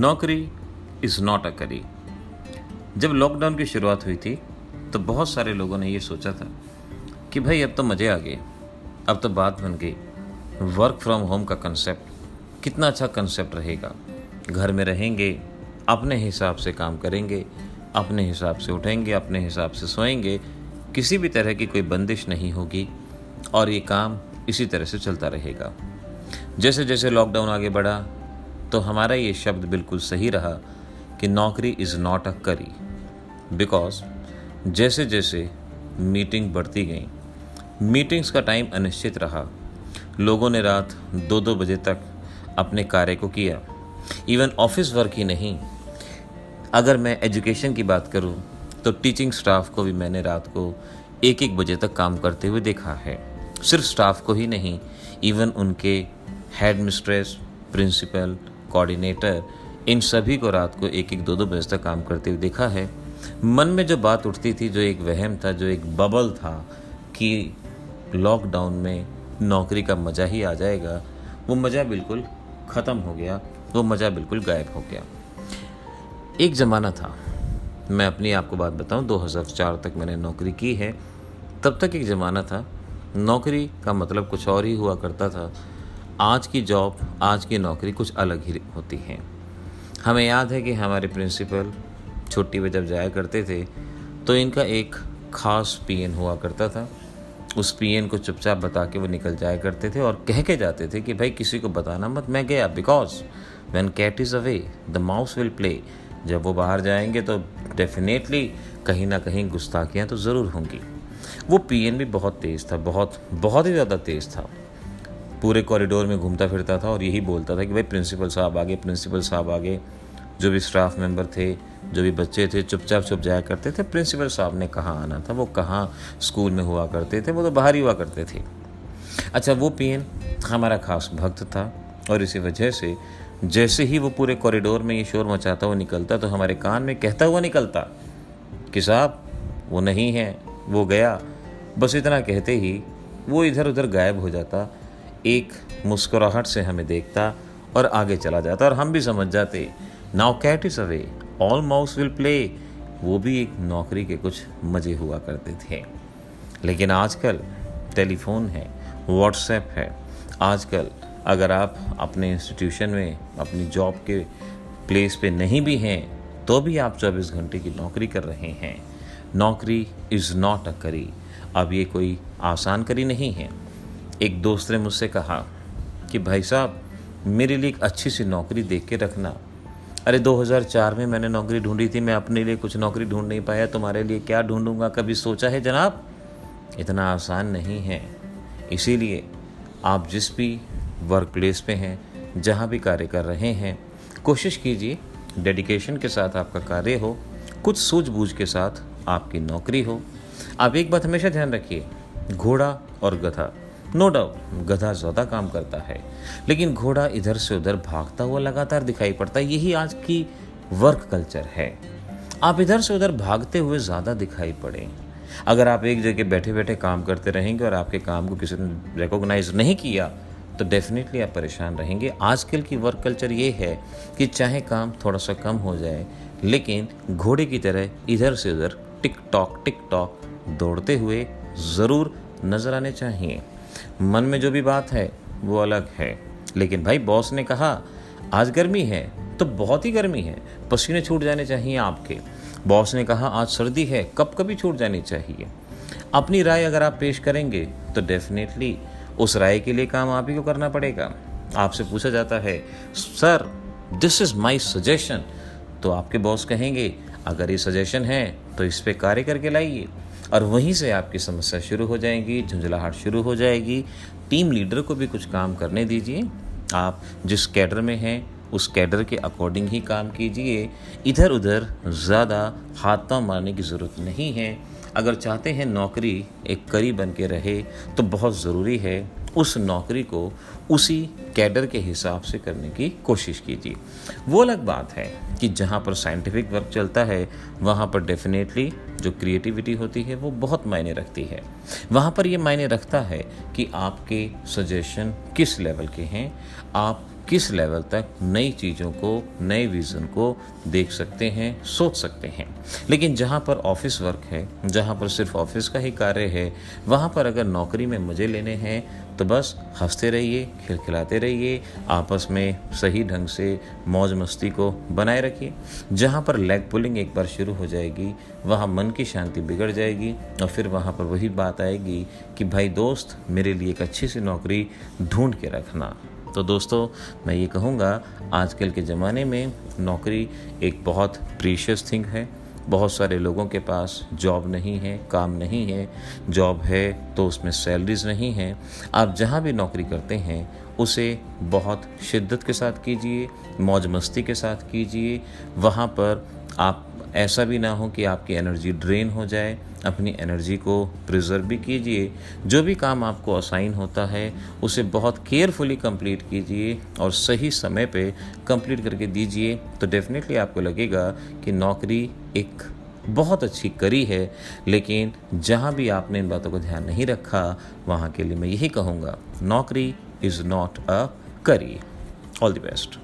नौकरी is not a करी जब लॉकडाउन की शुरुआत हुई थी तो बहुत सारे लोगों ने ये सोचा था कि भाई, अब तो मज़े आ गए। अब तो बात बन गई। वर्क फ्रॉम होम का कंसेप्ट कितना अच्छा कंसेप्ट रहेगा। घर में रहेंगे, अपने हिसाब से काम करेंगे, अपने हिसाब से उठेंगे, अपने हिसाब से सोएँगे। किसी भी तरह की कोई बंदिश नहीं होगी और ये काम इसी तरह से चलता रहेगा। जैसे जैसे लॉकडाउन आगे बढ़ा तो हमारा ये शब्द बिल्कुल सही रहा कि नौकरी इज़ नॉट अ करी बिकॉज़ जैसे जैसे मीटिंग बढ़ती गई मीटिंग्स का टाइम अनिश्चित रहा। लोगों ने रात दो दो बजे तक अपने कार्य को किया। इवन ऑफ़िस वर्क ही नहीं। अगर मैं एजुकेशन की बात करूँ तो टीचिंग स्टाफ को भी मैंने रात को एक एक बजे तक काम करते हुए देखा है। सिर्फ़ स्टाफ को ही नहीं इवन उनके हेड मिस्ट्रेस प्रिंसिपल कोऑर्डिनेटर इन सभी को रात को एक एक दो दो बजे तक काम करते हुए देखा है। मन में जो बात उठती थी, जो एक वहम था, जो एक बबल था कि लॉकडाउन में नौकरी का मज़ा ही आ जाएगा, वो मज़ा बिल्कुल ख़त्म हो गया, वो मज़ा बिल्कुल गायब हो गया। एक ज़माना था, मैं अपनी आपको बात बताऊँ 2004 तक मैंने नौकरी की है, तब तक एक ज़माना था, नौकरी का मतलब कुछ और ही हुआ करता था। आज की जॉब आज की नौकरी कुछ अलग ही होती है। हमें याद है कि हमारे प्रिंसिपल छुट्टी पे जब जाया करते थे तो इनका एक ख़ास पीएन हुआ करता था। उस पीएन को चुपचाप बता के वो निकल जाया करते थे और कह के जाते थे कि, भाई, किसी को बताना मत, मैं गया because when cat is away the mouse will play जब वो बाहर जाएँगे तो डेफिनेटली कहीं ना कहीं गुस्ताखियाँ तो ज़रूर होंगी। वो पीएन भी बहुत तेज़ था, बहुत बहुत ही ज़्यादा तेज़ था। पूरे कॉरिडोर में घूमता फिरता था और यही बोलता था कि भाई प्रिंसिपल साहब आगे प्रिंसिपल साहब आगे। जो भी स्टाफ मेंबर थे, जो भी बच्चे थे, चुपचाप चुप जाया करते थे। प्रिंसिपल साहब ने कहाँ आना था? वो कहाँ स्कूल में हुआ करते थे? वो तो बाहर ही हुआ करते थे। अच्छा वो पीएन हमारा खास भक्त था और इसी वजह से जैसे ही वो पूरे कॉरिडोर में ये शोर मचाता हुआ निकलता तो हमारे कान में कहता हुआ निकलता कि साहब, वो नहीं है, वो गया। बस इतना कहते ही वो इधर उधर गायब हो जाता एक मुस्कुराहट से हमें देखता और आगे चला जाता और हम भी समझ जाते, now cat is away, all mouse will play. वो भी एक नौकरी के कुछ मज़े हुआ करते थे। लेकिन आजकल टेलीफोन है, व्हाट्सएप है। आजकल अगर आप अपने इंस्टीट्यूशन में, अपनी जॉब के प्लेस पे नहीं भी हैं तो भी आप 24 घंटे की नौकरी कर रहे हैं। नौकरी इज़ नॉट अ करी। अब ये कोई आसान करी नहीं है। एक दोस्त ने मुझसे कहा कि भाई साहब, मेरे लिए एक अच्छी सी नौकरी देख के रखना। अरे 2004 में मैंने नौकरी ढूंढी थी, मैं अपने लिए कुछ नौकरी ढूंढ नहीं पाया, तुम्हारे लिए क्या ढूंढूँगा? कभी सोचा है जनाब? इतना आसान नहीं है। इसीलिए आप जिस भी वर्क प्लेस पे हैं, जहाँ भी कार्य कर रहे हैं, कोशिश कीजिए डेडिकेशन के साथ आपका कार्य हो, कुछ सूझबूझ के साथ आपकी नौकरी हो। आप एक बात हमेशा ध्यान रखिए, घोड़ा और गधा। नो डाउट गधा ज़्यादा काम करता है, लेकिन घोड़ा इधर से उधर भागता हुआ लगातार दिखाई पड़ता है। यही आज की वर्क कल्चर है। आप इधर से उधर भागते हुए ज़्यादा दिखाई पड़े। अगर आप एक जगह बैठे बैठे काम करते रहेंगे और आपके काम को किसी ने रिकॉग्नाइज नहीं किया तो डेफिनेटली आप परेशान रहेंगे। आजकल की वर्क कल्चर ये है कि चाहे काम थोड़ा सा कम हो जाए, लेकिन घोड़े की तरह इधर से उधर टिक टॉक टिक टॉक दौड़ते हुए ज़रूर नज़र आने चाहिए। मन में जो भी बात है, वो अलग है। लेकिन भाई बॉस ने कहा, आज गर्मी है तो बहुत ही गर्मी है। पसीने छूट जाने चाहिए आपके। बॉस ने कहा, आज सर्दी है कब कभी छूट जानी चाहिए। अपनी राय अगर आप पेश करेंगे तो डेफिनेटली उस राय के लिए काम आप ही को करना पड़ेगा। आपसे पूछा जाता है sir this is my suggestion तो आपके बॉस कहेंगे, अगर ये सजेशन है तो इस पर कार्य करके लाइए। और वहीं से आपकी समस्या शुरू हो जाएगी, झुंझलाहट शुरू हो जाएगी। टीम लीडर को भी कुछ काम करने दीजिए। आप जिस कैडर में हैं, उस कैडर के अकॉर्डिंग ही काम कीजिए। इधर उधर ज़्यादा हाथ पाँव मारने की ज़रूरत नहीं है। अगर चाहते हैं नौकरी एक करी बन के रहे तो बहुत ज़रूरी है उस नौकरी को उसी कैडर के हिसाब से करने की कोशिश कीजिए वो अलग बात है कि जहाँ पर साइंटिफिक वर्क चलता है, वहाँ पर डेफिनेटली जो क्रिएटिविटी होती है, वो बहुत मायने रखती है। वहाँ पर ये मायने रखता है कि आपके सजेशन किस लेवल के हैं, आप किस लेवल तक नई चीज़ों को, नए विज़न को देख सकते हैं, सोच सकते हैं। लेकिन जहाँ पर ऑफ़िस वर्क है, जहाँ पर सिर्फ़ ऑफ़िस का ही कार्य है, वहाँ पर अगर नौकरी में मज़े लेने हैं तो बस हँसते रहिए, खिलखिलाते रहिए, आपस में सही ढंग से मौज मस्ती को बनाए रखिए। जहाँ पर लेग पुलिंग एक बार शुरू हो जाएगी, वहाँ मन की शांति बिगड़ जाएगी और फिर वहाँ पर वही बात आएगी कि, भाई दोस्त, मेरे लिए एक अच्छी सी नौकरी ढूंढ के रखना। तो दोस्तों, मैं ये कहूँगा, आजकल के ज़माने में नौकरी एक बहुत प्रीशियस थिंग है। बहुत सारे लोगों के पास जॉब नहीं है, काम नहीं है। जॉब है तो उसमें सैलरीज नहीं है। आप जहाँ भी नौकरी करते हैं, उसे बहुत शिद्दत के साथ कीजिए, मौज मस्ती के साथ कीजिए। वहाँ पर आप ऐसा भी ना हो कि आपकी एनर्जी ड्रेन हो जाए, अपनी एनर्जी को प्रिजर्व भी कीजिए। जो भी काम आपको असाइन होता है, उसे बहुत केयरफुली कंप्लीट कीजिए और सही समय पे कंप्लीट करके दीजिए। तो डेफिनेटली आपको लगेगा कि नौकरी एक बहुत अच्छी करी है, लेकिन जहाँ भी आपने इन बातों को ध्यान नहीं रखा, वहाँ के लिए मैं यही कहूँगा, नौकरी इज़ नॉट अ करी ऑल द बेस्ट